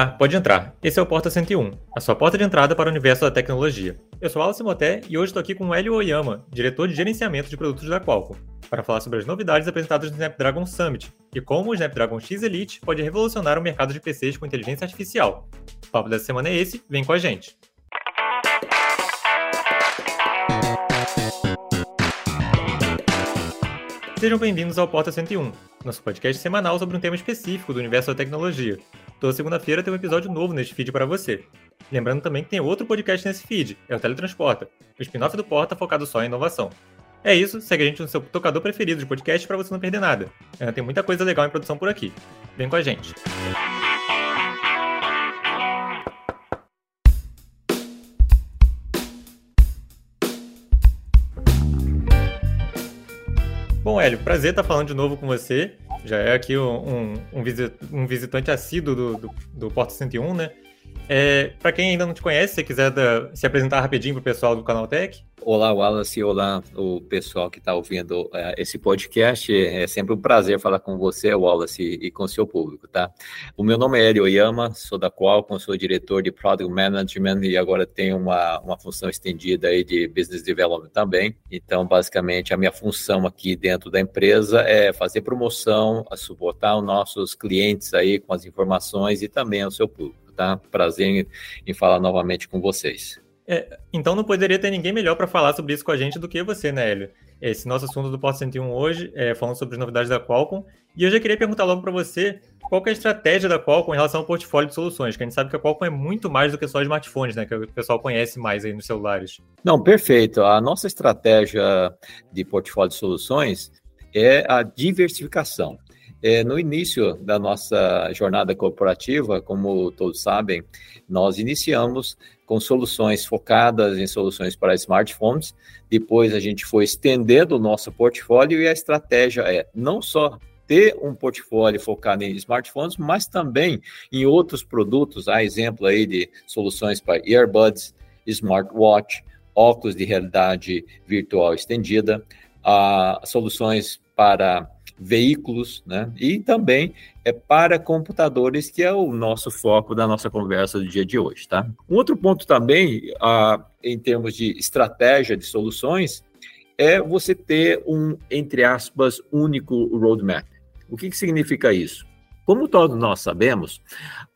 Olá, pode entrar. Esse é o Porta 101, a sua porta de entrada para o universo da tecnologia. Eu sou Alice Moté e hoje estou aqui com o Hélio Oyama, diretor de gerenciamento de produtos da Qualcomm, para falar sobre as novidades apresentadas no Snapdragon Summit e como o Snapdragon X Elite pode revolucionar o mercado de PCs com inteligência artificial. O papo dessa semana é esse, vem com a gente. Sejam bem-vindos ao Porta 101, nosso podcast semanal sobre um tema específico do universo da tecnologia. Toda segunda-feira tem um episódio novo neste feed para você. Lembrando também que tem outro podcast nesse feed, é o Teletransporta, o spin-off do Porta focado só em inovação. É isso, segue a gente no seu tocador preferido de podcast para você não perder nada. Tem muita coisa legal em produção por aqui. Vem com a gente. Bom, Hélio, prazer estar falando de novo com você. Já é aqui um, um, um visitante assíduo do, do, do Porta 101, né? É, para quem ainda não te conhece, se quiser da, se apresentar rapidinho para o pessoal do Canal Tech. Olá, Wallace, olá o pessoal que está ouvindo uh, esse podcast. É sempre um prazer falar com você, Wallace, e, e com o seu público, tá? O meu nome é Hélio Oyama, sou da Qualcomm, sou diretor de Product Management e agora tenho uma, uma função estendida aí de Business Development também. Então, basicamente, a minha função aqui dentro da empresa é fazer promoção, suportar os nossos clientes aí com as informações e também o seu público, tá? Prazer em, em falar novamente com vocês. É, então não poderia ter ninguém melhor para falar sobre isso com a gente do que você, né, Hélio? Esse nosso assunto do Porto 101 hoje é falando sobre as novidades da Qualcomm. E eu já queria perguntar logo para você qual é a estratégia da Qualcomm em relação ao portfólio de soluções, que a gente sabe que a Qualcomm é muito mais do que só smartphones, né, que o pessoal conhece mais aí nos celulares. Não, perfeito. A nossa estratégia de portfólio de soluções é a diversificação. É, no início da nossa jornada corporativa, como todos sabem, nós iniciamos com soluções focadas em soluções para smartphones. Depois a gente foi estendendo o nosso portfólio e a estratégia é não só ter um portfólio focado em smartphones, mas também em outros produtos, há exemplo aí de soluções para earbuds, smartwatch, óculos de realidade virtual estendida, uh, soluções para veículos, né? E também é para computadores, que é o nosso foco da nossa conversa do dia de hoje, tá? Um outro ponto também, ah, em termos de estratégia de soluções, é você ter um, entre aspas, único roadmap. O que, que significa isso? Como todos nós sabemos,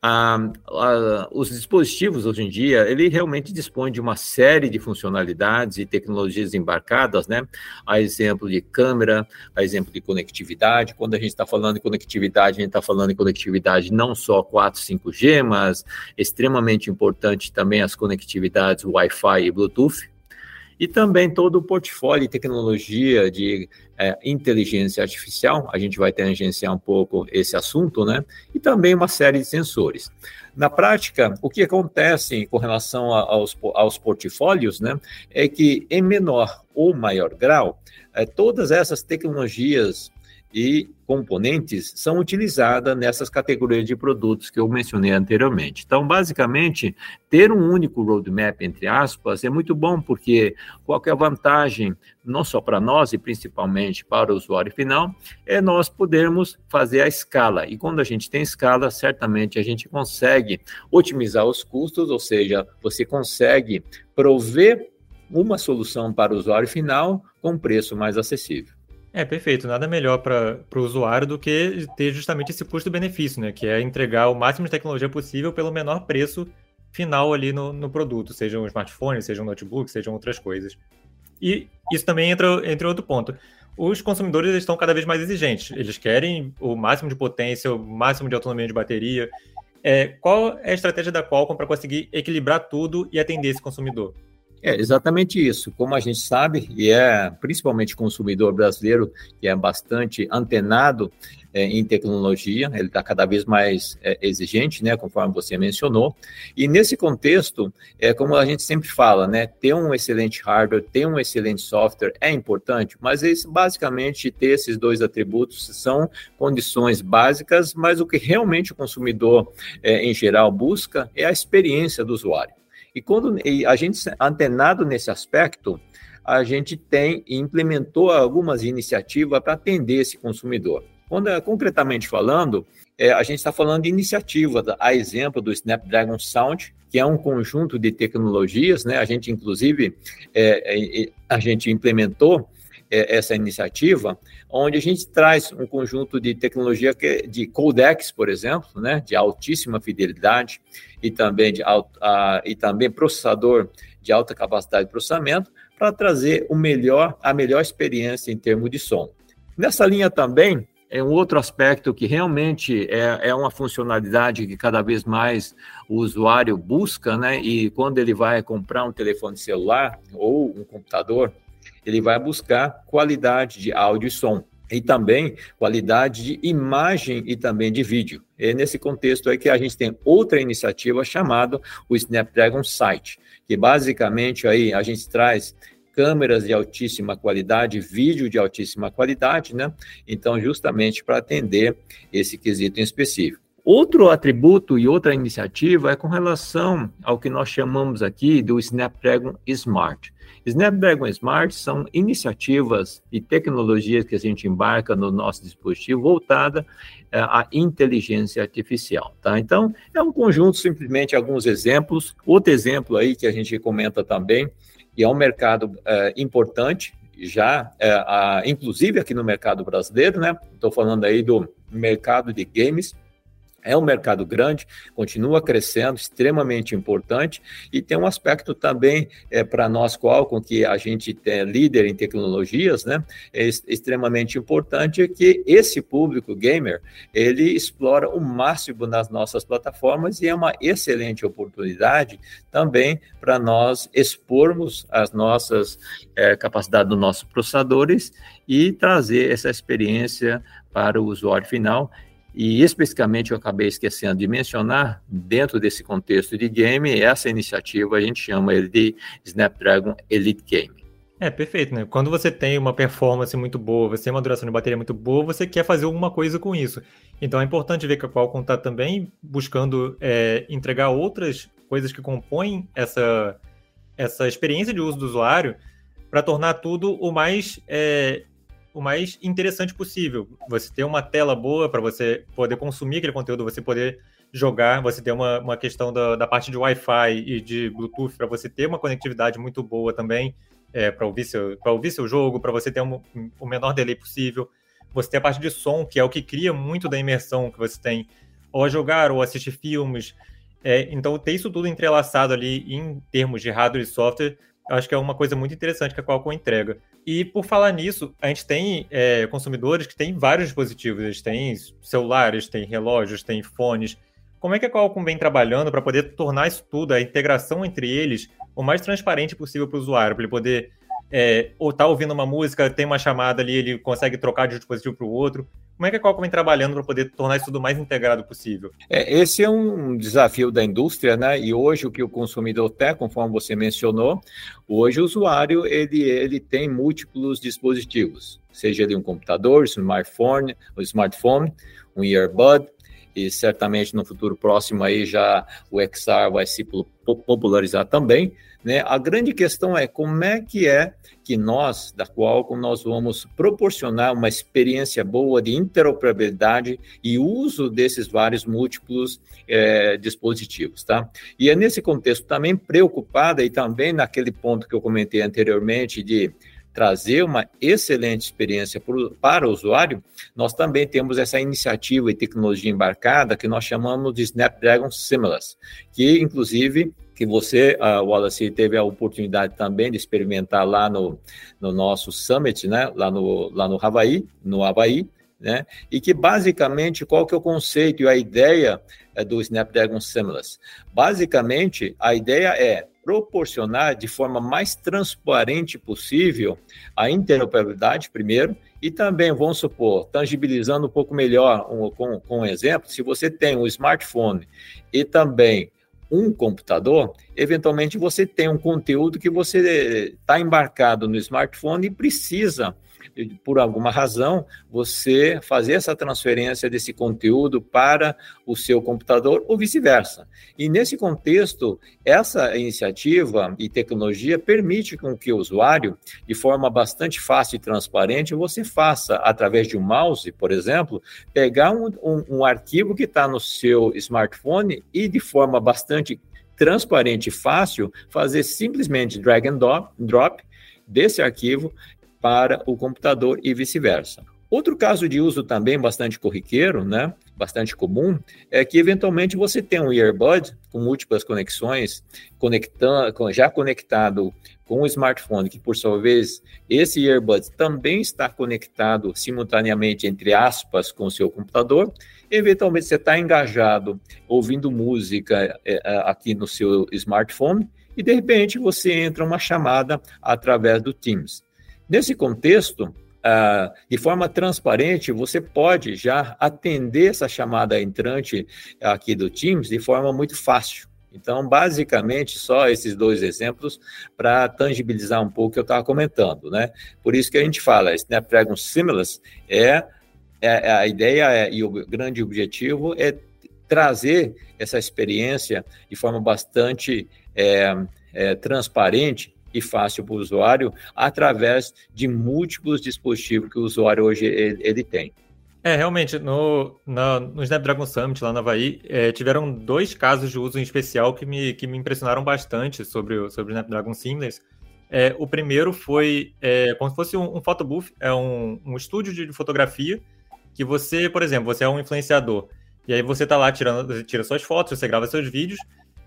ah, ah, os dispositivos hoje em dia, ele realmente dispõe de uma série de funcionalidades e tecnologias embarcadas, né? A exemplo de câmera, a exemplo de conectividade. Quando a gente está falando de conectividade, a gente está falando de conectividade não só 4, 5G, mas extremamente importante também as conectividades Wi-Fi e Bluetooth, e também todo o portfólio de tecnologia de é, inteligência artificial, a gente vai tangenciar um pouco esse assunto, né? E também uma série de sensores. Na prática, o que acontece com relação aos, aos portfólios, né, é que em menor ou maior grau, é, todas essas tecnologias e componentes são utilizadas nessas categorias de produtos que eu mencionei anteriormente. Então, basicamente, ter um único roadmap, entre aspas, é muito bom, porque qualquer vantagem, não só para nós e principalmente para o usuário final, é nós podermos fazer a escala. E quando a gente tem escala, certamente a gente consegue otimizar os custos, ou seja, você consegue prover uma solução para o usuário final com preço mais acessível. É, perfeito. Nada melhor para o usuário do que ter justamente esse custo-benefício, né? Que é entregar o máximo de tecnologia possível pelo menor preço final ali no, no produto, seja um smartphone, seja um notebook, sejam outras coisas. E isso também entra, entra outro ponto. Os consumidores estão cada vez mais exigentes. Eles querem o máximo de potência, o máximo de autonomia de bateria. É, qual é a estratégia da Qualcomm para conseguir equilibrar tudo e atender esse consumidor? É exatamente isso. Como a gente sabe, e é principalmente consumidor brasileiro, que é bastante antenado é, em tecnologia, ele está cada vez mais é, exigente, né, conforme você mencionou. E nesse contexto, é como a gente sempre fala, né, ter um excelente hardware, ter um excelente software é importante, mas esse, basicamente ter esses dois atributos são condições básicas, mas o que realmente o consumidor é, em geral busca é a experiência do usuário. E quando e a gente antenado nesse aspecto, a gente tem implementou algumas iniciativas para atender esse consumidor. Quando, é, concretamente falando, é, a gente está falando de iniciativa, a exemplo do Snapdragon Sound, que é um conjunto de tecnologias, né? A gente, inclusive, é, é, a gente implementou é, essa iniciativa, onde a gente traz um conjunto de tecnologia que, de codecs, por exemplo, né? De altíssima fidelidade e também, de a, e também processador de alta capacidade de processamento, para trazer o melhor, a melhor experiência em termos de som. Nessa linha também, é um outro aspecto que realmente é, é uma funcionalidade que cada vez mais o usuário busca, né? E quando ele vai comprar um telefone celular ou um computador, ele vai buscar qualidade de áudio e som e também qualidade de imagem e também de vídeo. É nesse contexto aí que a gente tem outra iniciativa chamada o Snapdragon Sight, que basicamente aí a gente traz câmeras de altíssima qualidade, vídeo de altíssima qualidade, né? Então, justamente para atender esse quesito em específico. Outro atributo e outra iniciativa é com relação ao que nós chamamos aqui do Snapdragon Smart. Snapdragon Smart são iniciativas e tecnologias que a gente embarca no nosso dispositivo voltada é, à inteligência artificial, tá? Então, é um conjunto, simplesmente alguns exemplos. Outro exemplo aí que a gente comenta também e é um mercado é, importante, já, é, a, inclusive aqui no mercado brasileiro, né? Estou falando aí do mercado de games, é um mercado grande, continua crescendo, extremamente importante, e tem um aspecto também é, para nós, Qualcomm, que a gente é líder em tecnologias, né? É extremamente importante é que esse público gamer, ele explora o máximo nas nossas plataformas e é uma excelente oportunidade também para nós expormos as nossas é, capacidades dos nossos processadores e trazer essa experiência para o usuário final e especificamente eu acabei esquecendo de mencionar, dentro desse contexto de game, essa iniciativa a gente chama ele de Snapdragon Elite Game. É, perfeito, né? Quando você tem uma performance muito boa, você tem uma duração de bateria muito boa, você quer fazer alguma coisa com isso. Então é importante ver que a Qualcomm está também buscando é, entregar outras coisas que compõem essa, essa experiência de uso do usuário para tornar tudo o mais é, o mais interessante possível. Você ter uma tela boa para você poder consumir aquele conteúdo, você poder jogar, você ter uma, uma questão da, da parte de Wi-Fi e de Bluetooth para você ter uma conectividade muito boa também é, para ouvir, seu, ouvir seu jogo, para você ter um, o menor delay possível. Você tem a parte de som, que é o que cria muito da imersão que você tem ou a jogar ou assistir filmes. É, então, ter isso tudo entrelaçado ali em termos de hardware e software acho que é uma coisa muito interessante que a Qualcomm entrega. E por falar nisso, a gente tem é, consumidores que têm vários dispositivos, eles têm celulares, têm relógios, têm fones. Como é que a Qualcomm vem trabalhando para poder tornar isso tudo, a integração entre eles, o mais transparente possível para o usuário, para ele poder é, ou tá ouvindo uma música, tem uma chamada ali, ele consegue trocar de um dispositivo para o outro. Como é que a Qualcomm vem trabalhando para poder tornar isso tudo mais integrado possível? É, esse é um desafio da indústria, né? E hoje o que o consumidor tem, conforme você mencionou, hoje o usuário ele, ele tem múltiplos dispositivos, seja ele um computador, smartphone, um smartphone, um earbud, e certamente no futuro próximo aí já o XR vai se popularizar também, né? A grande questão é como é que é que nós, da Qualcomm, nós vamos proporcionar uma experiência boa de interoperabilidade e uso desses vários múltiplos é, dispositivos, tá? E é nesse contexto também preocupada e também naquele ponto que eu comentei anteriormente de trazer uma excelente experiência para o usuário, nós também temos essa iniciativa e tecnologia embarcada que nós chamamos de Snapdragon Seamless, que inclusive que você, uh, Wallace, teve a oportunidade também de experimentar lá no, no nosso Summit, né? lá, no, lá no Havaí, no Havaí, né? E que basicamente qual que é o conceito e a ideia é, do Snapdragon Seamless? Basicamente, a ideia é proporcionar de forma mais transparente possível a interoperabilidade, primeiro, e também, vamos supor, tangibilizando um pouco melhor um, com, com um exemplo, se você tem um smartphone e também um computador, eventualmente você tem um conteúdo que você está embarcado no smartphone e precisa por alguma razão, você fazer essa transferência desse conteúdo para o seu computador ou vice-versa. E nesse contexto, essa iniciativa e tecnologia permite com que o usuário, de forma bastante fácil e transparente, você faça, através de um mouse, por exemplo, pegar um, um, um arquivo que está no seu smartphone e de forma bastante transparente e fácil, fazer simplesmente drag and drop desse arquivo para o computador e vice-versa. Outro caso de uso também bastante corriqueiro, né, bastante comum, é que eventualmente você tem um earbud com múltiplas conexões, conectando, já conectado com o smartphone, que por sua vez esse earbud também está conectado simultaneamente, entre aspas, com o seu computador. Eventualmente você está engajado ouvindo música é, é, aqui no seu smartphone e de repente você entra uma chamada através do Teams. Nesse contexto, Uh, de forma transparente, você pode já atender essa chamada entrante aqui do Teams de forma muito fácil. Então, basicamente, só esses dois exemplos para tangibilizar um pouco o que eu estava comentando, né? Por isso que a gente fala, Snapdragon Seamless é, é, é a ideia é, e o grande objetivo é trazer essa experiência de forma bastante é, é, transparente e fácil para o usuário através de múltiplos dispositivos que o usuário hoje ele, ele tem. É, realmente, no, na, no Snapdragon Summit, lá na Havaí, é, tiveram dois casos de uso em especial que me, que me impressionaram bastante sobre, o, sobre o Snapdragon Seamless. É, o primeiro foi é, como se fosse um, um photobooth, é um, um estúdio de fotografia, que você, por exemplo, você é um influenciador, e aí você está lá tirando, tira suas fotos, você grava seus vídeos,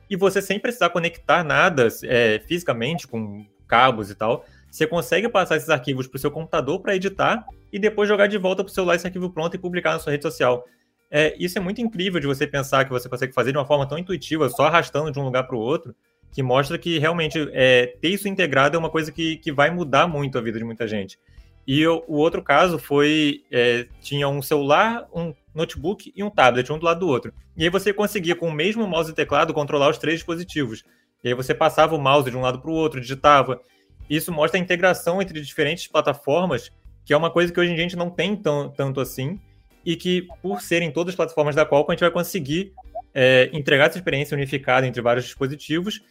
e você sem precisar conectar nada é, fisicamente com cabos e tal, você consegue passar esses arquivos para o seu computador para editar e depois jogar de volta para o celular esse arquivo pronto e publicar na sua rede social. É, isso é muito incrível de você pensar que você consegue fazer de uma forma tão intuitiva, só arrastando de um lugar para o outro, que mostra que realmente é, ter isso integrado é uma coisa que, que vai mudar muito a vida de muita gente. E o, o outro caso foi: é, tinha um celular, um notebook e um tablet, um do lado do outro. E aí você conseguia, com o mesmo mouse e teclado, controlar os três dispositivos. E aí você passava o mouse de um lado para o outro, digitava. Isso mostra a integração entre diferentes plataformas, que é uma coisa que hoje em dia a gente não tem tão, tanto assim, e que, por serem todas plataformas da Qualcomm, a gente vai conseguir é, entregar essa experiência unificada entre vários dispositivos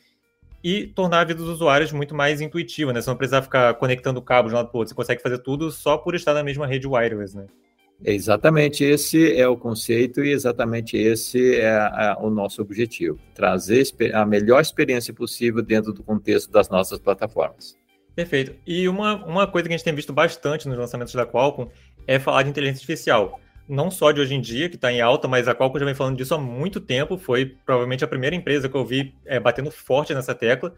e tornar a vida dos usuários muito mais intuitiva, né? Você não precisa ficar conectando cabos de um lado para o outro, você consegue fazer tudo só por estar na mesma rede wireless, né? Exatamente esse é o conceito e exatamente esse é a, o nosso objetivo: trazer a melhor experiência possível dentro do contexto das nossas plataformas. Perfeito. E uma, uma coisa que a gente tem visto bastante nos lançamentos da Qualcomm é falar de inteligência artificial. Não só de hoje em dia, que está em alta, mas a Qualcomm já vem falando disso há muito tempo. Foi provavelmente a primeira empresa que eu vi é, batendo forte nessa tecla.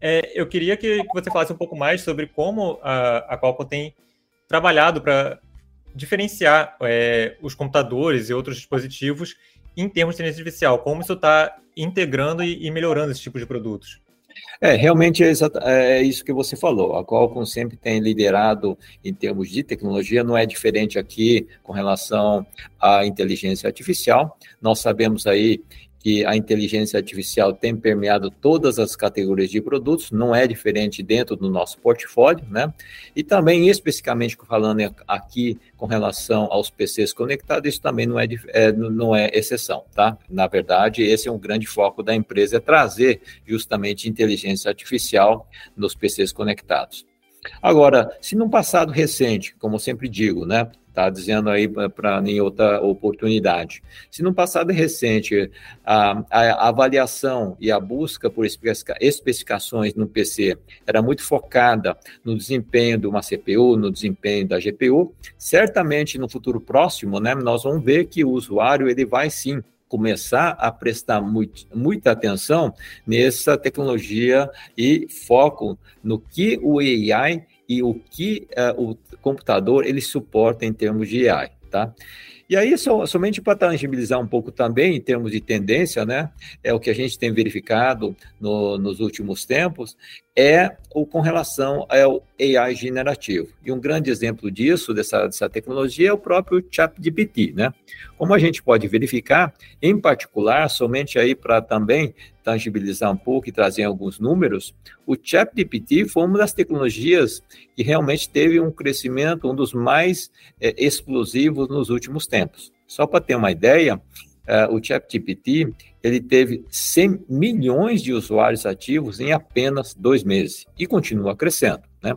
É, eu queria que, que, você falasse um pouco mais sobre como a, a Qualcomm tem trabalhado para diferenciar é, os computadores e outros dispositivos em termos de inteligência artificial, como isso está integrando e, e, melhorando esse tipo de produtos. É, realmente é, é, isso que você falou. A Qualcomm sempre tem liderado em termos de tecnologia, não é diferente aqui com relação à inteligência artificial. Nós sabemos aí que a inteligência artificial tem permeado todas as categorias de produtos, não é diferente dentro do nosso portfólio, né? E também, especificamente falando aqui com relação aos PCs conectados, isso também não é, é, não é exceção, tá? Na verdade, esse é um grande foco da empresa, é trazer justamente inteligência artificial nos PCs conectados. Agora, se num passado recente, como sempre digo, né, está dizendo aí para em outra oportunidade. Se no passado recente a, a, avaliação e a busca por especificações no PC era muito focada no desempenho de uma CPU, no desempenho da GPU, certamente no futuro próximo, né, nós vamos ver que o usuário ele vai sim começar a prestar muito, muita atenção nessa tecnologia e foco no que o AI e o que uh, o computador ele suporta em termos de AI, tá? E aí, so, somente para tangibilizar um pouco também, em termos de tendência, né, é o que a gente tem verificado no, nos últimos tempos, é o com relação ao AI generativo. E um grande exemplo disso, dessa, dessa tecnologia, é o próprio ChatGPT, né? Como a gente pode verificar, em particular, somente aí para também tangibilizar um pouco e trazer alguns números, o ChatGPT foi uma das tecnologias que realmente teve um crescimento, um dos mais é, explosivos nos últimos tempos. Só para ter uma ideia, uh, o ChatGPT ele teve 100 milhões de usuários ativos em apenas dois meses e continua crescendo, né?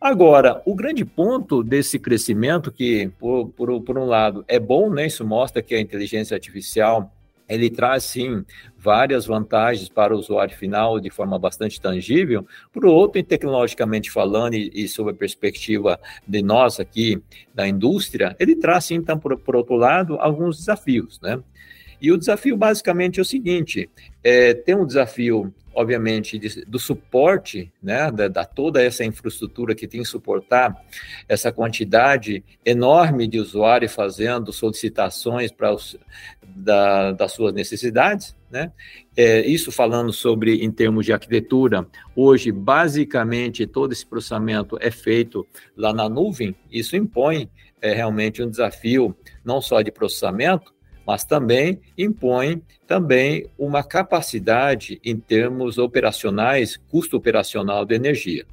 Agora, o grande ponto desse crescimento, que por, por, por um lado é bom, né? Isso mostra que a inteligência artificial ele traz sim várias vantagens para o usuário final de forma bastante tangível. Por outro, tecnologicamente falando e, e sob a perspectiva de nós aqui da indústria, ele traz sim, então, por, por outro lado, alguns desafios, né? E o desafio basicamente é o seguinte: é, tem um desafio, obviamente, de, do suporte, né, da, da, toda essa infraestrutura que tem que suportar essa quantidade enorme de usuários fazendo solicitações para da, das suas necessidades, né? É, isso falando sobre em termos de arquitetura, hoje basicamente todo esse processamento é feito lá na nuvem. Isso impõe é, realmente um desafio não só de processamento, mas também impõe também uma capacidade em termos operacionais, custo operacional de energia.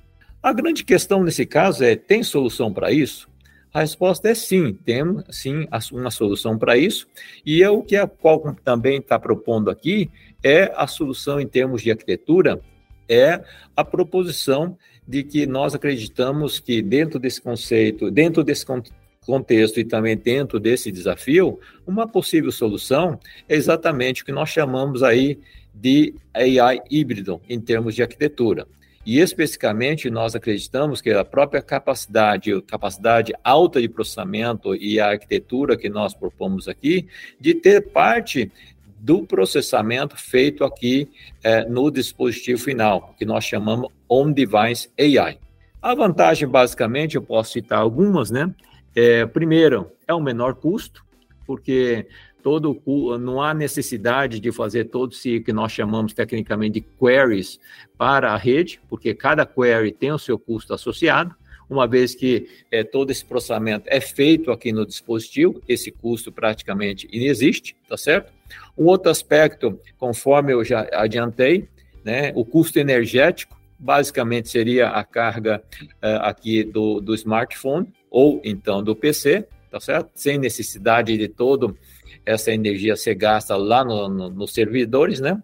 A grande questão nesse caso é: tem solução para isso? A resposta é sim, temos sim uma solução para isso, e é o que a Qualcomm também está propondo aqui, é a solução em termos de arquitetura, é a proposição de que nós acreditamos que dentro desse conceito, dentro desse contexto e também dentro desse desafio, uma possível solução é exatamente o que nós chamamos aí de AI híbrido em termos de arquitetura. E especificamente nós acreditamos que a própria capacidade, capacidade alta de processamento e a arquitetura que nós propomos aqui, de ter parte do processamento feito aqui é, no dispositivo final, que nós chamamos on-device AI. A vantagem, basicamente, eu posso citar algumas, né? É, primeiro, é o menor custo, porque todo não há necessidade de fazer todo esse que nós chamamos tecnicamente de queries para a rede, porque cada query tem o seu custo associado. Uma vez que é, todo esse processamento é feito aqui no dispositivo, esse custo praticamente inexiste, tá certo? Um outro aspecto, conforme eu já adiantei, né, o custo energético, basicamente seria a carga uh, aqui do, do smartphone, ou então do PC, tá certo? Sem necessidade de todo essa energia ser gasta lá no, no, nos servidores, né?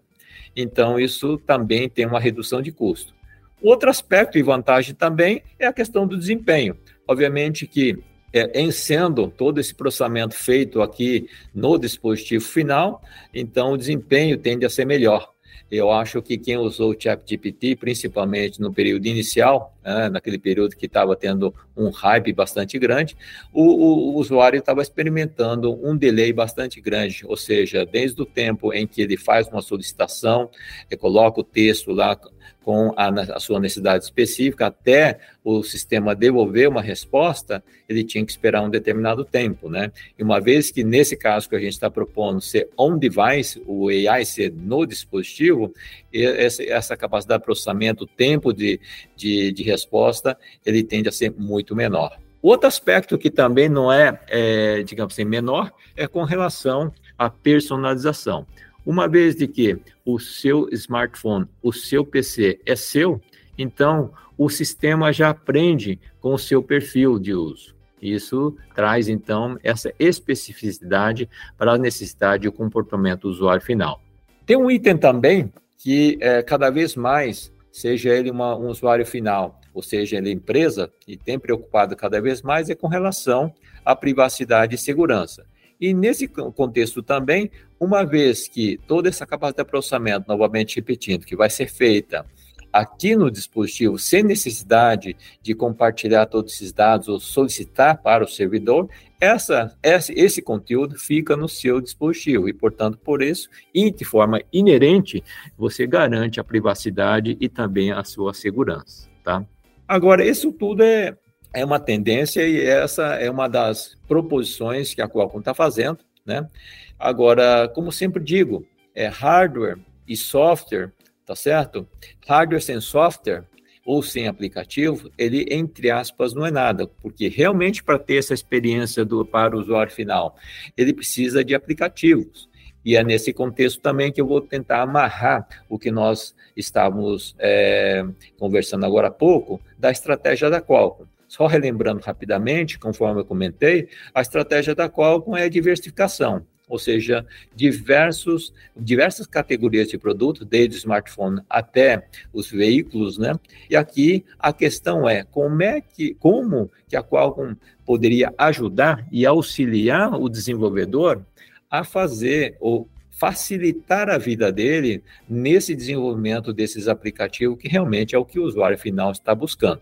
Então, isso também tem uma redução de custo. Outro aspecto e vantagem também é a questão do desempenho. Obviamente que, é, em sendo todo esse processamento feito aqui no dispositivo final, então o desempenho tende a ser melhor. Eu acho que quem usou o ChatGPT, principalmente no período inicial, né, naquele período que estava tendo um hype bastante grande, o, o, usuário estava experimentando um delay bastante grande, ou seja, desde o tempo em que ele faz uma solicitação, coloca o texto lá com a, a, sua necessidade específica, até o sistema devolver uma resposta, ele tinha que esperar um determinado tempo, né? E uma vez que nesse caso que a gente está propondo ser on-device, o AI ser no dispositivo, essa, essa capacidade de processamento, o tempo de, de, de resposta, ele tende a ser muito menor. Outro aspecto que também não é, é, digamos assim, menor é com relação à personalização. Uma vez de que o seu smartphone, o seu PC é seu, então o sistema já aprende com o seu perfil de uso. Isso traz, então, essa especificidade para a necessidade e o comportamento do usuário final. Tem um item também que é, cada vez mais, seja ele uma, um usuário final, ou seja ele empresa, e tem preocupado cada vez mais, é com relação à privacidade e segurança. E nesse contexto também, uma vez que toda essa capacidade de processamento, novamente repetindo, que vai ser feita aqui no dispositivo sem necessidade de compartilhar todos esses dados ou solicitar para o servidor, essa, esse, esse conteúdo fica no seu dispositivo e, portanto, por isso, e de forma inerente, você garante a privacidade e também a sua segurança, tá? Agora, isso tudo é é uma tendência e essa é uma das proposições que a Qualcomm está fazendo, né? Agora, como sempre digo, é hardware e software, tá certo? Hardware sem software ou sem aplicativo, ele, entre aspas, não é nada, porque realmente para ter essa experiência do, para o usuário final, ele precisa de aplicativos. E é nesse contexto também que eu vou tentar amarrar o que nós estávamos é, conversando agora há pouco, da estratégia da Qualcomm. Só relembrando rapidamente, conforme eu comentei, a estratégia da Qualcomm é a diversificação ou seja, diversos, diversas categorias de produtos, desde o smartphone até os veículos, né? E aqui a questão é como é que, como que a Qualcomm poderia ajudar e auxiliar o desenvolvedor a fazer ou facilitar a vida dele nesse desenvolvimento desses aplicativos que realmente é o que o usuário final está buscando.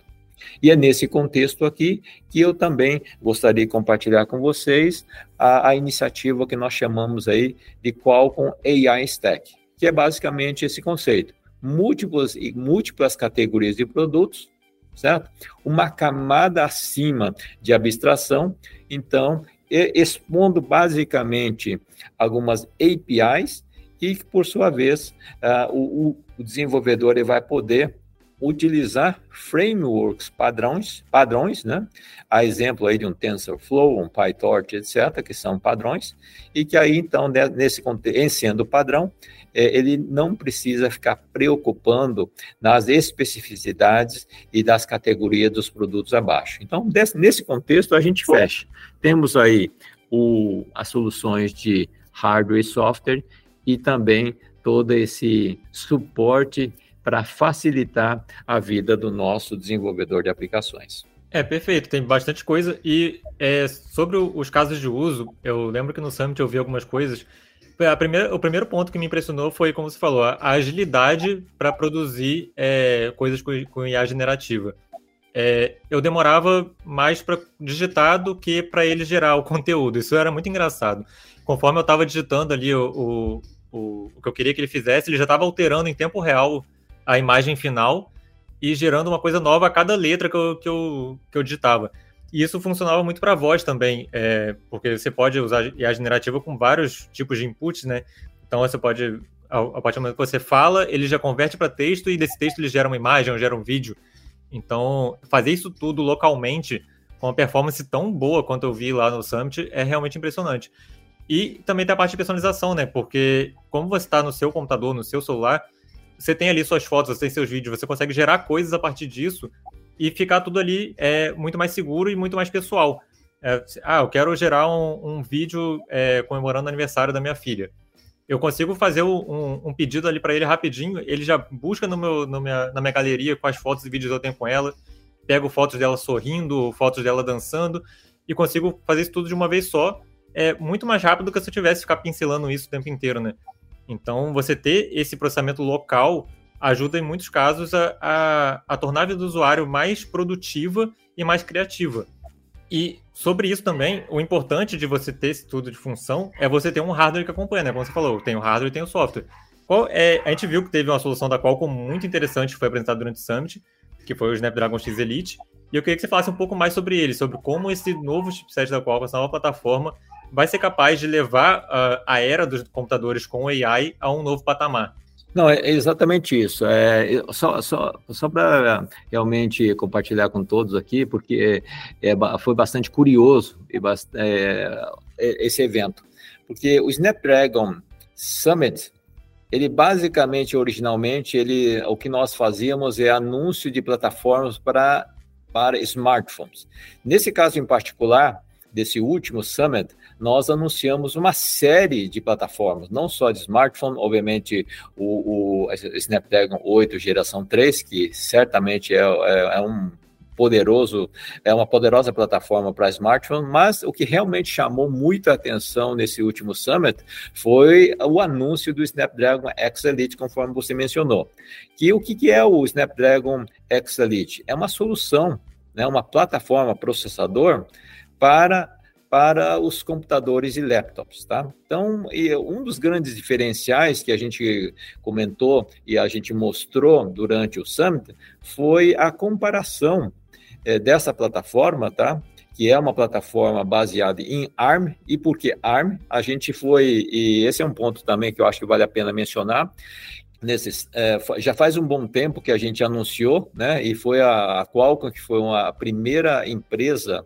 E é nesse contexto aqui que eu também gostaria de compartilhar com vocês a, a iniciativa que nós chamamos aí de Qualcomm AI Stack, que é basicamente esse conceito. Múltiplas e múltiplas categorias de produtos, certo? Uma camada acima de abstração, então, expondo basicamente algumas APIs e, por sua vez, uh, o, o desenvolvedor ele vai poder utilizar frameworks padrões, padrões, né? A exemplo aí de um TensorFlow, um PyTorch, etc., que são padrões, e que aí, então, nesse em sendo padrão, é, ele não precisa ficar preocupando nas especificidades e das categorias dos produtos abaixo. Então, nesse contexto, a gente fecha. Temos aí o, as soluções de hardware e software e também todo esse suporte para facilitar a vida do nosso desenvolvedor de aplicações. É, perfeito, tem bastante coisa. E é, sobre os casos de uso, eu lembro que no Summit eu vi algumas coisas. Primeira, o primeiro ponto que me impressionou foi, como você falou, a agilidade para produzir é, coisas com, com IA generativa. É, eu demorava mais para digitar do que para ele gerar o conteúdo. Isso era muito engraçado. Conforme eu estava digitando ali o, o, o, o, que eu queria que ele fizesse, ele já estava alterando em tempo real a imagem final e gerando uma coisa nova a cada letra que eu, que eu, que eu digitava. E isso funcionava muito para voz também, é, porque você pode usar IA generativa com vários tipos de inputs, né? Então você pode, a partir do momento que você fala, ele já converte para texto e desse texto ele gera uma imagem ou gera um vídeo. Então, fazer isso tudo localmente, com uma performance tão boa quanto eu vi lá no Summit, é realmente impressionante. E também tem a parte de personalização, né? Porque como você está no seu computador, no seu celular, você tem ali suas fotos, você tem seus vídeos, você consegue gerar coisas a partir disso e ficar tudo ali é, muito mais seguro e muito mais pessoal. É, ah, eu quero gerar um, um vídeo é, comemorando o aniversário da minha filha. Eu consigo fazer um, um pedido ali para ele rapidinho, ele já busca no meu, no minha, na minha galeria quais fotos e vídeos eu tenho com ela, pego fotos dela sorrindo, fotos dela dançando, e consigo fazer isso tudo de uma vez só. É muito mais rápido do que se eu tivesse ficar pincelando isso o tempo inteiro, né? Então, você ter esse processamento local ajuda, em muitos casos, a, a, a tornar a vida do usuário mais produtiva e mais criativa. E sobre isso também, o importante de você ter esse tudo de função é você ter um hardware que acompanha, né? Como você falou, tem o hardware e tem o software. Qual é, a gente viu que teve uma solução da Qualcomm muito interessante que foi apresentada durante o Summit, que foi o Snapdragon X Elite. E eu queria que você falasse um pouco mais sobre ele, sobre como esse novo chipset da Qualcomm, essa nova plataforma, vai ser capaz de levar uh, a era dos computadores com AI a um novo patamar. Não, é exatamente isso. É, só só, só para realmente compartilhar com todos aqui, porque é, é foi bastante curioso é, é, esse evento. Porque o Snapdragon Summit, ele basicamente, originalmente, ele, o que nós fazíamos é anúncio de plataformas para, para smartphones. Nesse caso em particular, desse último Summit, nós anunciamos uma série de plataformas, não só de smartphone, obviamente o, o Snapdragon 8 geração 3, que certamente é, é, é um poderoso, é uma poderosa plataforma para smartphone, mas o que realmente chamou muita atenção nesse último summit foi o anúncio do Snapdragon X Elite, conforme você mencionou. Que o que é o Snapdragon X Elite? É uma solução, né, uma plataforma processador para para os computadores e laptops, tá? Então, um dos grandes diferenciais que a gente comentou e a gente mostrou durante o summit foi a comparação é, dessa plataforma, tá? que é uma plataforma baseada em ARM. E por que ARM? A gente foi, e esse é um ponto também que eu acho que vale a pena mencionar, nesses, é, já faz um bom tempo que a gente anunciou, né? E foi a, a Qualcomm que foi uma, a primeira empresa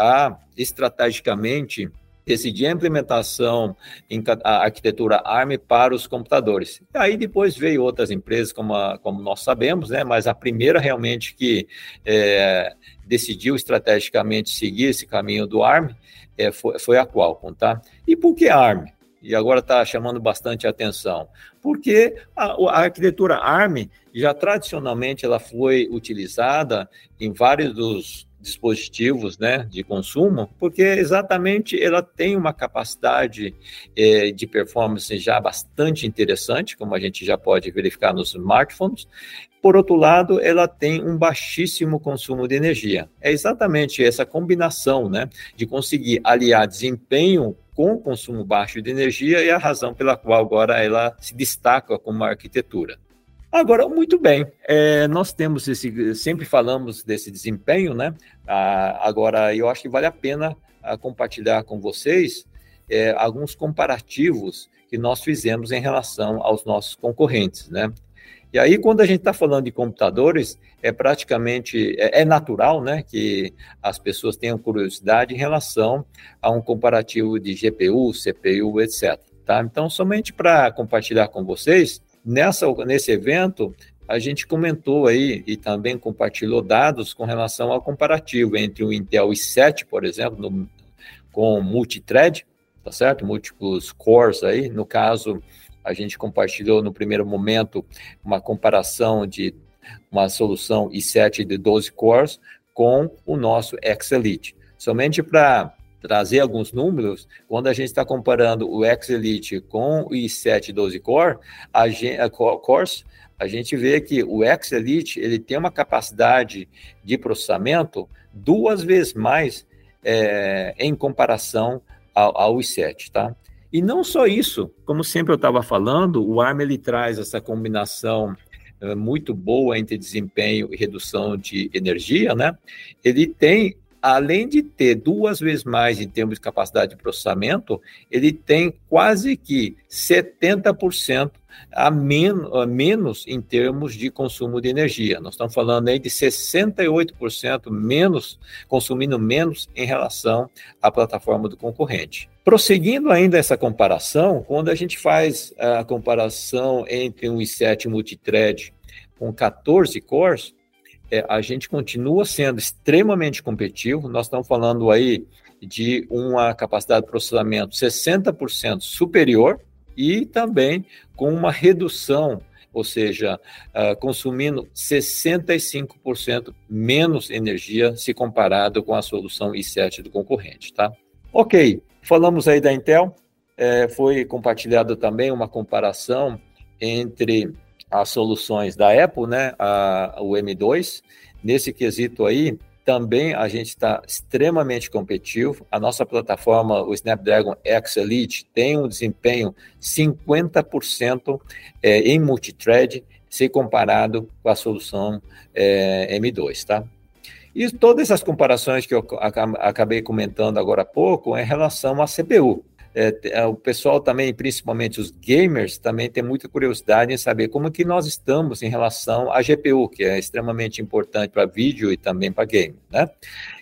a estrategicamente decidir a implementação em a arquitetura ARM para os computadores. E aí depois veio outras empresas, como, a, como nós sabemos, né? Mas a primeira realmente que é, decidiu estrategicamente seguir esse caminho do ARM é, foi, foi a Qualcomm, tá? E por que ARM? E agora está chamando bastante atenção, porque a, a, arquitetura ARM já tradicionalmente ela foi utilizada em vários dos dispositivos né, de consumo, porque exatamente ela tem uma capacidade eh, de performance já bastante interessante, como a gente já pode verificar nos smartphones. Por outro lado, ela tem um baixíssimo consumo de energia. É exatamente essa combinação né, de conseguir aliar desempenho com consumo baixo de energia e a razão pela qual agora ela se destaca como arquitetura. Agora, muito bem, é, nós temos esse, sempre falamos desse desempenho, né? Ah, agora, eu acho que vale a pena ah, compartilhar com vocês é, alguns comparativos que nós fizemos em relação aos nossos concorrentes, né? E aí, quando a gente está falando de computadores, é praticamente, é, é, natural, né, que as pessoas tenham curiosidade em relação a um comparativo de GPU, CPU, etc. Tá? Então, somente para compartilhar com vocês, Nessa, nesse evento, a gente comentou aí e também compartilhou dados com relação ao comparativo entre o Intel i7, por exemplo, no, com multithread, tá certo? Múltiplos cores aí. No caso, a gente compartilhou no primeiro momento uma comparação de uma solução i7 de 12 cores com o nosso X Elite. Somente para trazer alguns números, quando a gente está comparando o X-Elite com o i7 12 Core, a gente, a cores, a gente vê que o X-Elite ele tem uma capacidade de processamento duas vezes mais é, em comparação ao, ao i7, tá? E não só isso, como sempre eu estava falando, o ARM ele traz essa combinação é, muito boa entre desempenho e redução de energia, né? Ele tem além de ter duas vezes mais em termos de capacidade de processamento, ele tem quase que 70% a, men a menos em termos de consumo de energia. Nós estamos falando aí de 68% menos, consumindo menos em relação à plataforma do concorrente. Prosseguindo ainda essa comparação, quando a gente faz a comparação entre um i7 multithread com 14 cores, é, a gente continua sendo extremamente competitivo. Nós estamos falando aí de uma capacidade de processamento 60% superior e também com uma redução, ou seja, uh, consumindo 65% menos energia se comparado com a solução i7 do concorrente, tá? Ok, falamos aí da Intel, é, foi compartilhado também uma comparação entre as soluções da Apple, né, a, o M2. Nesse quesito aí, também a gente está extremamente competitivo. A nossa plataforma, o Snapdragon X Elite, tem um desempenho 50% é, em multithread, se comparado com a solução é, M2, tá? E todas essas comparações que eu acabei comentando agora há pouco é em relação à CPU. É, é, o pessoal também, principalmente os gamers, também tem muita curiosidade em saber como que nós estamos em relação à GPU, que é extremamente importante para vídeo e também para game, né?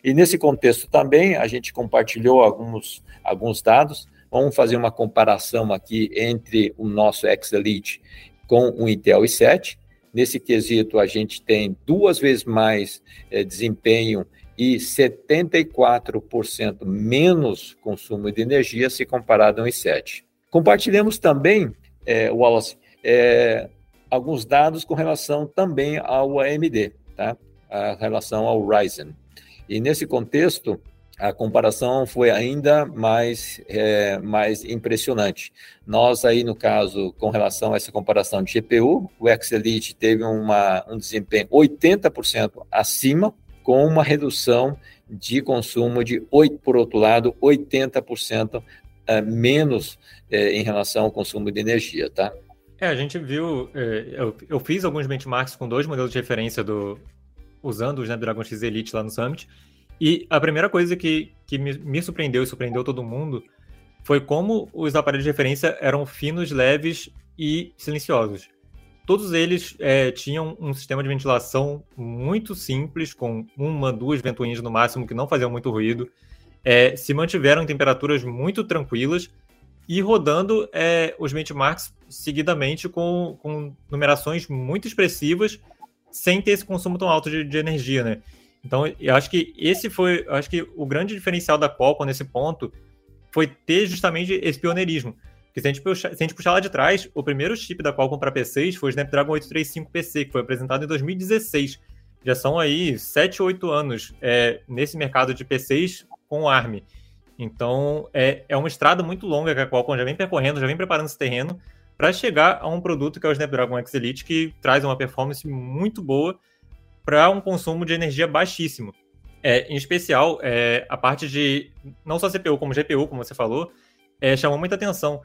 E nesse contexto também, a gente compartilhou alguns, alguns dados, vamos fazer uma comparação aqui entre o nosso X Elite com o Intel i7, Nesse quesito, a gente tem duas vezes mais é, desempenho e 74% menos consumo de energia se comparado ao i7. Compartilhamos também, é, Wallace, é, alguns dados com relação também ao AMD, tá? a relação ao Ryzen. E nesse contexto, a comparação foi ainda mais, é, mais impressionante. Nós aí, no caso, com relação a essa comparação de GPU, o X Elite teve uma, um desempenho 80% acima com uma redução de consumo de, 8, por outro lado, 80% eh, menos eh, em relação ao consumo de energia, tá? É, a gente viu, é, eu, eu, fiz alguns benchmarks com dois modelos de referência do, usando o Snapdragon X Elite lá no Summit. E a primeira coisa que, que me surpreendeu e surpreendeu todo mundo foi como os aparelhos de referência eram finos, leves e silenciosos. Todos eles é, tinham um sistema de ventilação muito simples, com uma, duas ventoinhas no máximo, que não faziam muito ruído. É, se mantiveram em temperaturas muito tranquilas e rodando é, os benchmarks seguidamente com, com numerações muito expressivas, sem ter esse consumo tão alto de, de energia, né? Então, eu acho que esse foi, acho que o grande diferencial da Qualcomm nesse ponto foi ter justamente esse pioneirismo. Porque se a gente puxar, se a gente puxar lá de trás, o primeiro chip da Qualcomm para PCs foi o Snapdragon 835 PC, que foi apresentado em 2016. Já são aí 7, 8 anos é, nesse mercado de PCs com ARM. Então, é, é uma estrada muito longa que a Qualcomm já vem percorrendo, já vem preparando esse terreno para chegar a um produto que é o Snapdragon X Elite, que traz uma performance muito boa para um consumo de energia baixíssimo. É, em especial, é, a parte de não só CPU como GPU, como você falou, é, chamou muita atenção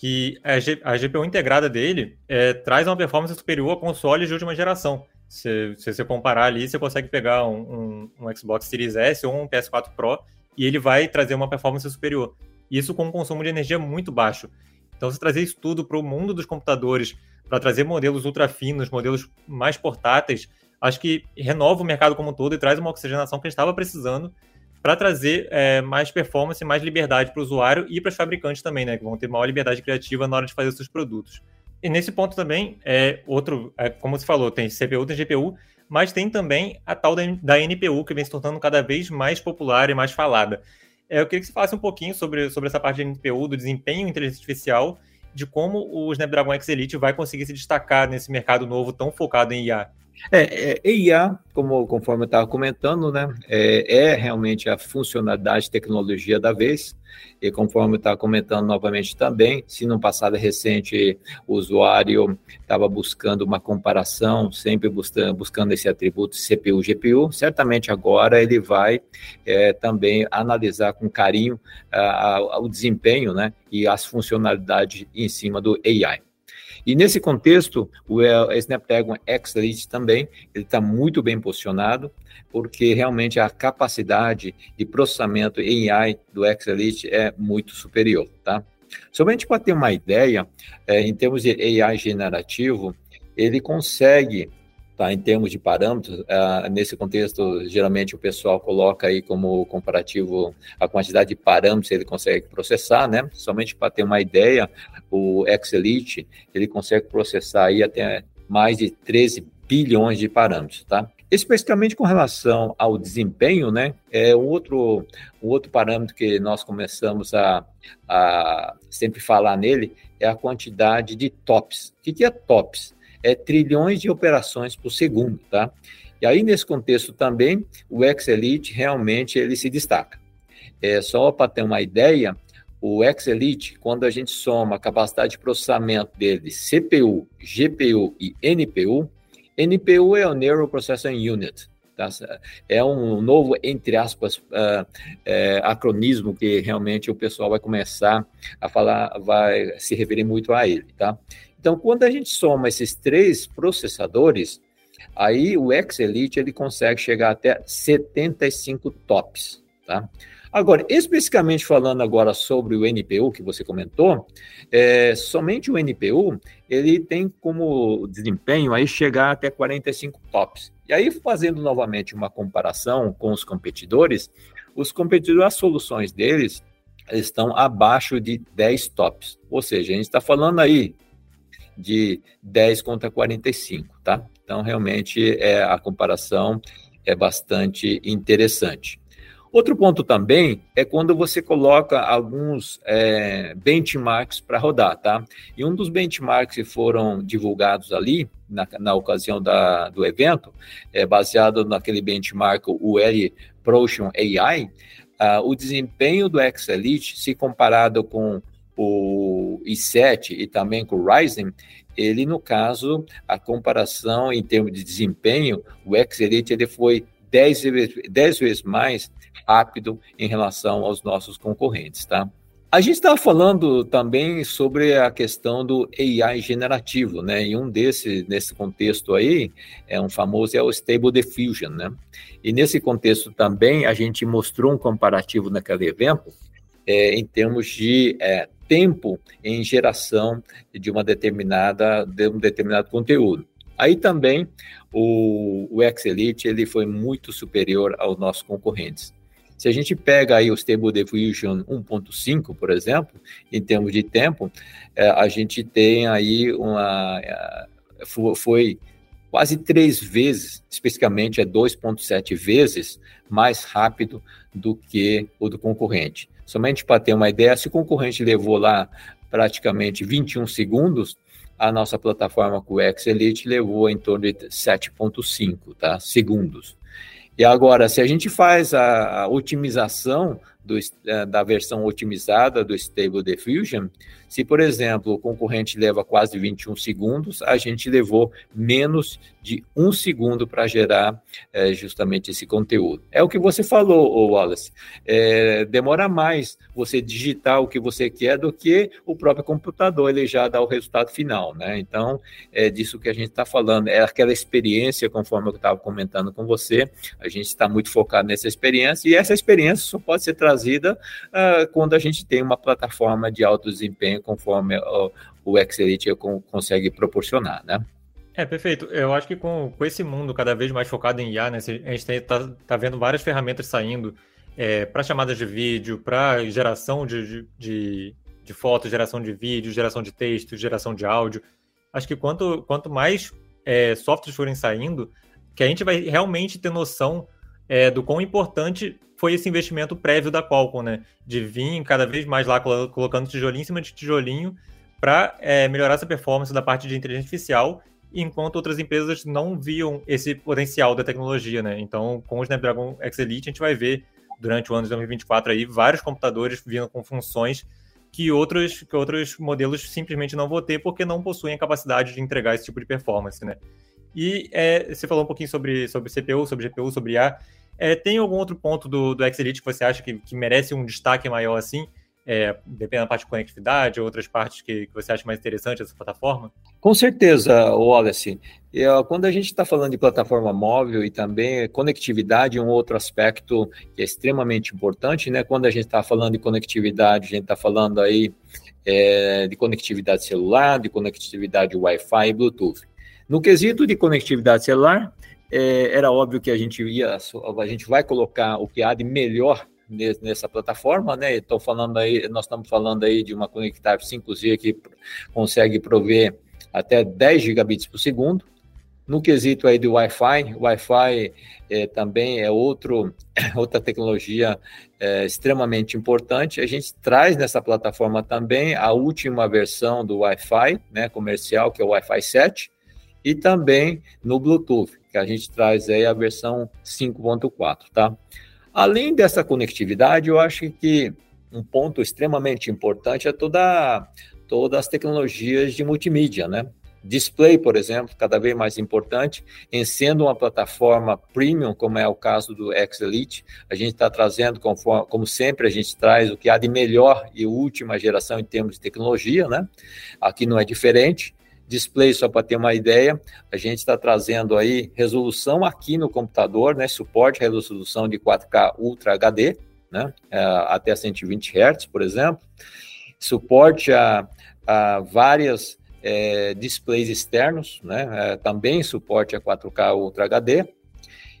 que a, G, a GPU integrada dele é, traz uma performance superior a consoles de última geração. Se, se você comparar ali, você consegue pegar um, um, um Xbox Series S ou um PS4 Pro e ele vai trazer uma performance superior. Isso com um consumo de energia muito baixo. Então, se trazer isso tudo para o mundo dos computadores, para trazer modelos ultra finos, modelos mais portáteis, acho que renova o mercado como um todo e traz uma oxigenação que a gente estava precisando para trazer é, mais performance mais liberdade para o usuário e para os fabricantes também, né? Que vão ter maior liberdade criativa na hora de fazer seus produtos. E nesse ponto também, é outro, é, como você falou, tem CPU, tem GPU, mas tem também a tal da, da NPU, que vem se tornando cada vez mais popular e mais falada. É, eu queria que você falasse um pouquinho sobre, sobre essa parte de NPU, do desempenho em inteligência artificial, de como o Snapdragon X Elite vai conseguir se destacar nesse mercado novo tão focado em IA. É, é, IA, como, conforme eu estava comentando, né, é, é, realmente a funcionalidade tecnologia da vez. E conforme eu estava comentando novamente também, se no passado recente o usuário estava buscando uma comparação, sempre buscando, buscando esse atributo CPU, GPU, certamente agora ele vai é, também analisar com carinho a, a, o desempenho né, e as funcionalidades em cima do AI. E nesse contexto, o Snapdragon X Elite também ele está muito bem posicionado, porque realmente a capacidade de processamento em AI do X Elite é muito superior, tá? Somente para ter uma ideia, é, em termos de AI generativo, ele consegue Tá, em termos de parâmetros, uh, nesse contexto, geralmente o pessoal coloca aí como comparativo a quantidade de parâmetros ele consegue processar, né? Somente para ter uma ideia, o X-Elite, ele consegue processar aí até mais de 13 bilhões de parâmetros, tá? Especificamente com relação ao desempenho, né? É outro, outro parâmetro que nós começamos a, a sempre falar nele é a quantidade de tops. O que é tops? É trilhões de operações por segundo, tá? E aí, nesse contexto também, o X-Elite realmente ele se destaca. É, só para ter uma ideia, o X-Elite, quando a gente soma a capacidade de processamento dele, CPU, GPU e NPU, NPU é o Neural Processing Unit, tá? é um novo, entre aspas, uh, acronismo que realmente o pessoal vai começar a falar, vai se referir muito a ele, tá? Então, quando a gente soma esses três processadores, aí o X-Elite ele consegue chegar até 75 tops, tá? Agora, especificamente falando agora sobre o NPU que você comentou, é, somente o NPU ele tem como desempenho aí chegar até 45 tops. E aí, fazendo novamente uma comparação com os competidores, os competidores, as soluções deles estão abaixo de 10 tops. Ou seja, a gente está falando aí de 10 contra 45, tá? Então, realmente, é, a comparação é bastante interessante. Outro ponto também é quando você coloca alguns é, benchmarks para rodar, tá? E um dos benchmarks que foram divulgados ali, na, na ocasião da, do evento, é baseado naquele benchmark, o L Protion AI, uh, o desempenho do X-Elite, se comparado com o i7 e também com o Ryzen, ele, no caso, a comparação em termos de desempenho, o X-Elite ele foi 10 vezes, vezes mais rápido em relação aos nossos concorrentes, tá? A gente estava falando também sobre a questão do AI generativo, né? E um desse, nesse contexto aí, é um famoso, é o Stable Diffusion, né? E nesse contexto também, a gente mostrou um comparativo naquele evento, é, em termos de é, tempo em geração de uma determinada, de um determinado conteúdo. Aí também, o, o Exelite, ele foi muito superior aos nossos concorrentes. Se a gente pega aí o Stable Diffusion 1.5, por exemplo, em termos de tempo, é, a gente tem aí uma. É, foi quase três vezes, especificamente é 2,7 vezes mais rápido do que o do concorrente. Somente para ter uma ideia, se o concorrente levou lá praticamente 21 segundos, a nossa plataforma com o X Elite levou em torno de 7,5 tá? segundos. E agora, se a gente faz a, otimização do, é, da versão otimizada do Stable Diffusion, se, por exemplo, o concorrente leva quase 21 segundos, a gente levou menos de um segundo para gerar é, justamente esse conteúdo. É o que você falou, Wallace. É, demora mais você digitar o que você quer do que o próprio computador, ele já dá o resultado final, né? Então, é disso que a gente está falando. É aquela experiência, conforme eu estava comentando com você, a gente está muito focado nessa experiência, e essa experiência só pode ser trazida uh, quando a gente tem uma plataforma de alto desempenho conforme o, o Excelite consegue proporcionar, né? É, perfeito. Eu acho que com, com esse mundo cada vez mais focado em IA, né, a gente está tá vendo várias ferramentas saindo é, para chamadas de vídeo, para geração de, de, de fotos, geração de vídeo, geração de texto, geração de áudio. Acho que quanto, quanto mais é, softwares forem saindo, que a gente vai realmente ter noção é, do quão importante foi esse investimento prévio da Qualcomm, né? De vir cada vez mais lá colocando tijolinho em cima de tijolinho para é, melhorar essa performance da parte de inteligência artificial, enquanto outras empresas não viam esse potencial da tecnologia, né? Então, com o Snapdragon X Elite, a gente vai ver durante o ano de 2024 aí vários computadores vindo com funções que outros, que outros modelos simplesmente não vão ter porque não possuem a capacidade de entregar esse tipo de performance, né? E é, você falou um pouquinho sobre, sobre CPU, sobre GPU, sobre IA. É, tem algum outro ponto do, do X-Elite que você acha que, que merece um destaque maior assim? É, dependendo da parte de conectividade ou outras partes que, que, você acha mais interessante dessa plataforma? Com certeza, Wallace. Eu, quando a gente está falando de plataforma móvel e também conectividade, um outro aspecto que é extremamente importante, né? Quando a gente está falando de conectividade, a gente está falando aí é, de conectividade celular, de conectividade Wi-Fi e Bluetooth. No quesito de conectividade celular, é, era óbvio que a gente ia, a gente vai colocar o que há de melhor nessa plataforma, né? Estou falando aí, nós estamos falando aí de uma conectividade 5G que consegue prover até 10 gigabits por segundo. No quesito aí do Wi-Fi, Wi-Fi é, também é outro, outra tecnologia é, extremamente importante. A gente traz nessa plataforma também a última versão do Wi-Fi, né, comercial, que é o Wi-Fi 7, e também no Bluetooth, que a gente traz aí a versão 5.4, tá? Além dessa conectividade, eu acho que um ponto extremamente importante é toda todas as tecnologias de multimídia, né? Display, por exemplo, cada vez mais importante, em sendo uma plataforma premium, como é o caso do X Elite, a gente está trazendo, conforme, como sempre, a gente traz o que há de melhor e última geração em termos de tecnologia, né? Aqui não é diferente display, só para ter uma ideia, a gente está trazendo aí resolução aqui no computador, né? Suporte resolução de 4K Ultra HD, né? É, até 120 Hz, por exemplo. Suporte a, a várias é, displays externos, né? É, também suporte a 4K Ultra HD.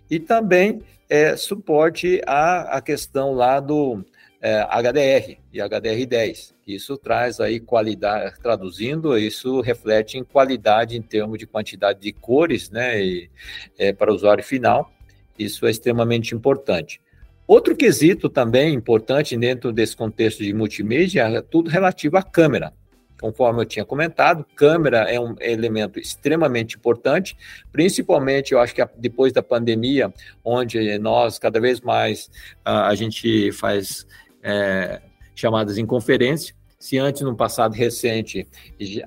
E também é, suporte a, a questão lá do é, HDR e HDR10. Isso traz aí qualidade, traduzindo, isso reflete em qualidade em termos de quantidade de cores, né, e, é, para o usuário final. Isso é extremamente importante. Outro quesito também importante dentro desse contexto de multimídia é tudo relativo à câmera. Conforme eu tinha comentado, câmera é um elemento extremamente importante, principalmente eu acho que depois da pandemia, onde nós cada vez mais a, a gente faz é, chamadas em conferência. Se antes, no passado recente,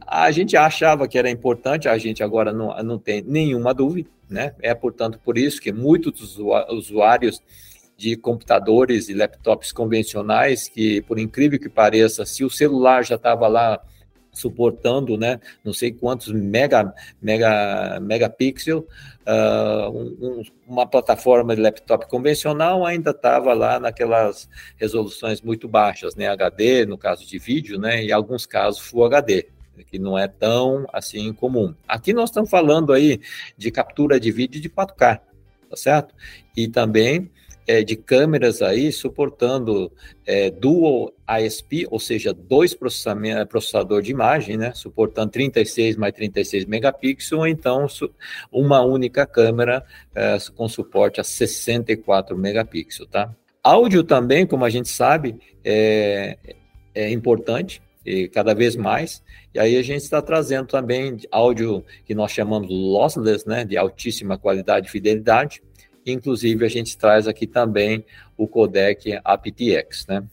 a gente achava que era importante, a gente agora não, não tem nenhuma dúvida, né? É, portanto, por isso que muitos usuários de computadores e laptops convencionais, que, por incrível que pareça, se o celular já estava lá suportando, né, não sei quantos mega, mega, megapixel, uh, um, uma plataforma de laptop convencional ainda estava lá naquelas resoluções muito baixas, né, HD, no caso de vídeo, né, e alguns casos Full HD que não é tão assim comum. Aqui nós estamos falando aí de captura de vídeo de 4K, tá certo? E também é, de câmeras aí suportando é, dual ISP, ou seja, dois processador de imagem, né, suportando 36 mais 36 megapixels, ou então uma única câmera é, com suporte a 64 megapixels, tá? Áudio também, como a gente sabe, é, é importante, e cada vez mais. E aí a gente está trazendo também áudio que nós chamamos lossless, né, de altíssima qualidade e fidelidade. Inclusive a gente traz aqui também o codec aptX, né?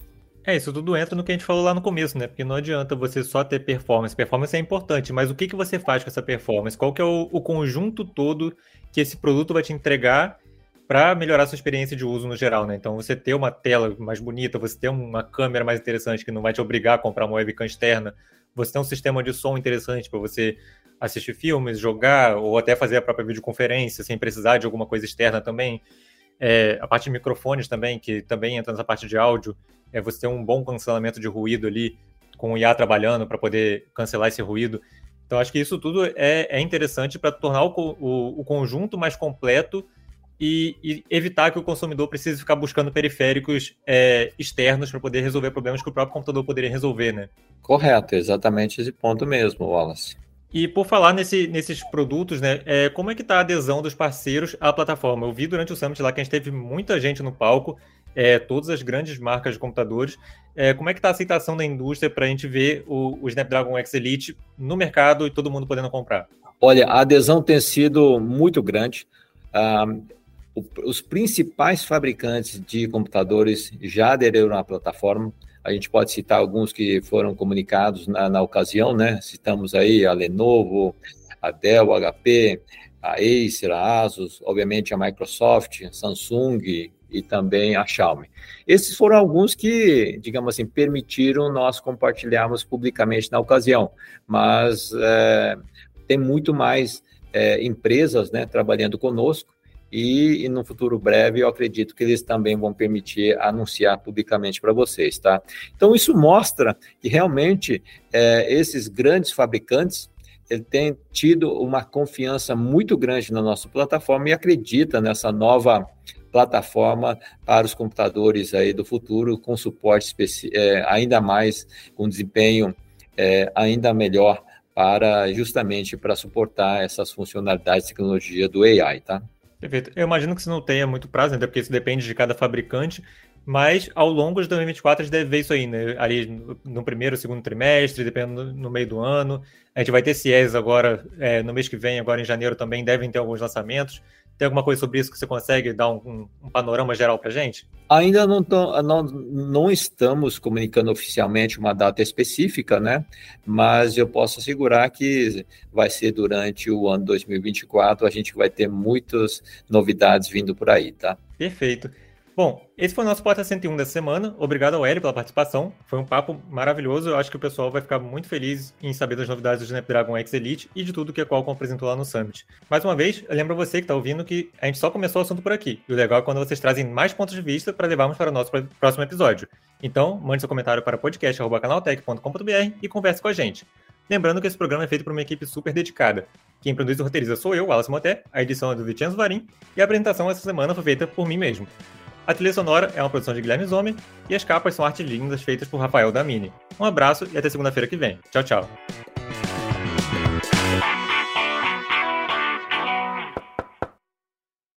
É, isso tudo entra no que a gente falou lá no começo, né? Porque não adianta você só ter performance. Performance é importante, mas o que, que você faz com essa performance? Qual que é o, o conjunto todo que esse produto vai te entregar para melhorar sua experiência de uso no geral, né? Então, você ter uma tela mais bonita, você ter uma câmera mais interessante que não vai te obrigar a comprar uma webcam externa, você ter um sistema de som interessante para você assistir filmes, jogar ou até fazer a própria videoconferência sem precisar de alguma coisa externa também. É, a parte de microfones também, que também entra nessa parte de áudio, é você ter um bom cancelamento de ruído ali, com o IA trabalhando para poder cancelar esse ruído. Então, acho que isso tudo é, é interessante para tornar o, o, o conjunto mais completo e, e, evitar que o consumidor precise ficar buscando periféricos é, externos para poder resolver problemas que o próprio computador poderia resolver, né? Correto, exatamente esse ponto mesmo, Wallace. E por falar nesse, nesses produtos, né, é, como é que está a adesão dos parceiros à plataforma? Eu vi durante o Summit lá que a gente teve muita gente no palco, é, todas as grandes marcas de computadores. É, como é que está a aceitação da indústria para a gente ver o, o Snapdragon X Elite no mercado e todo mundo podendo comprar? Olha, a adesão tem sido muito grande. Ah, os principais fabricantes de computadores já aderiram à plataforma. A gente pode citar alguns que foram comunicados na, na ocasião, né? Citamos aí a Lenovo, a Dell, a HP, a Acer, a Asus, obviamente a Microsoft, a Samsung e também a Xiaomi. Esses foram alguns que, digamos assim, permitiram nós compartilharmos publicamente na ocasião, mas é, tem muito mais é, empresas né, trabalhando conosco e, e, no futuro breve eu acredito que eles também vão permitir anunciar publicamente para vocês, tá? Então isso mostra que realmente é, esses grandes fabricantes ele tem tido uma confiança muito grande na nossa plataforma e acredita nessa nova plataforma para os computadores aí do futuro com suporte é, ainda mais com desempenho é, ainda melhor para justamente para suportar essas funcionalidades de tecnologia do AI, tá? Perfeito. Eu imagino que isso não tenha muito prazo, né? porque isso depende de cada fabricante, mas ao longo de 2024 a gente deve ver isso aí, né? Ali no primeiro, segundo trimestre, dependendo no meio do ano. A gente vai ter CIES agora, é, no mês que vem, agora em janeiro também, devem ter alguns lançamentos. Tem alguma coisa sobre isso que você consegue dar um, um panorama geral para gente? Ainda não, não, não estamos comunicando oficialmente uma data específica, né? Mas eu posso assegurar que vai ser durante o ano 2024, a gente vai ter muitas novidades vindo por aí, tá? Perfeito. Bom, esse foi o nosso Porta 101 dessa semana. Obrigado ao Hélio pela participação. Foi um papo maravilhoso. Eu acho que o pessoal vai ficar muito feliz em saber das novidades do Snapdragon X Elite e de tudo que a Qualcomm apresentou lá no Summit. Mais uma vez, eu lembro você que está ouvindo que a gente só começou o assunto por aqui. E o legal é quando vocês trazem mais pontos de vista para levarmos para o nosso próximo episódio. Então, mande seu comentário para podcast.canaltech.com.br e converse com a gente. Lembrando que esse programa é feito por uma equipe super dedicada. Quem produz e roteiriza sou eu, Wallace Moté, a edição é do Vicenzo Varim e a apresentação essa semana foi feita por mim mesmo. A trilha sonora é uma produção de Guilherme Zomer e as capas são artes lindas feitas por Rafael Damini. Um abraço e até segunda-feira que vem. Tchau, tchau.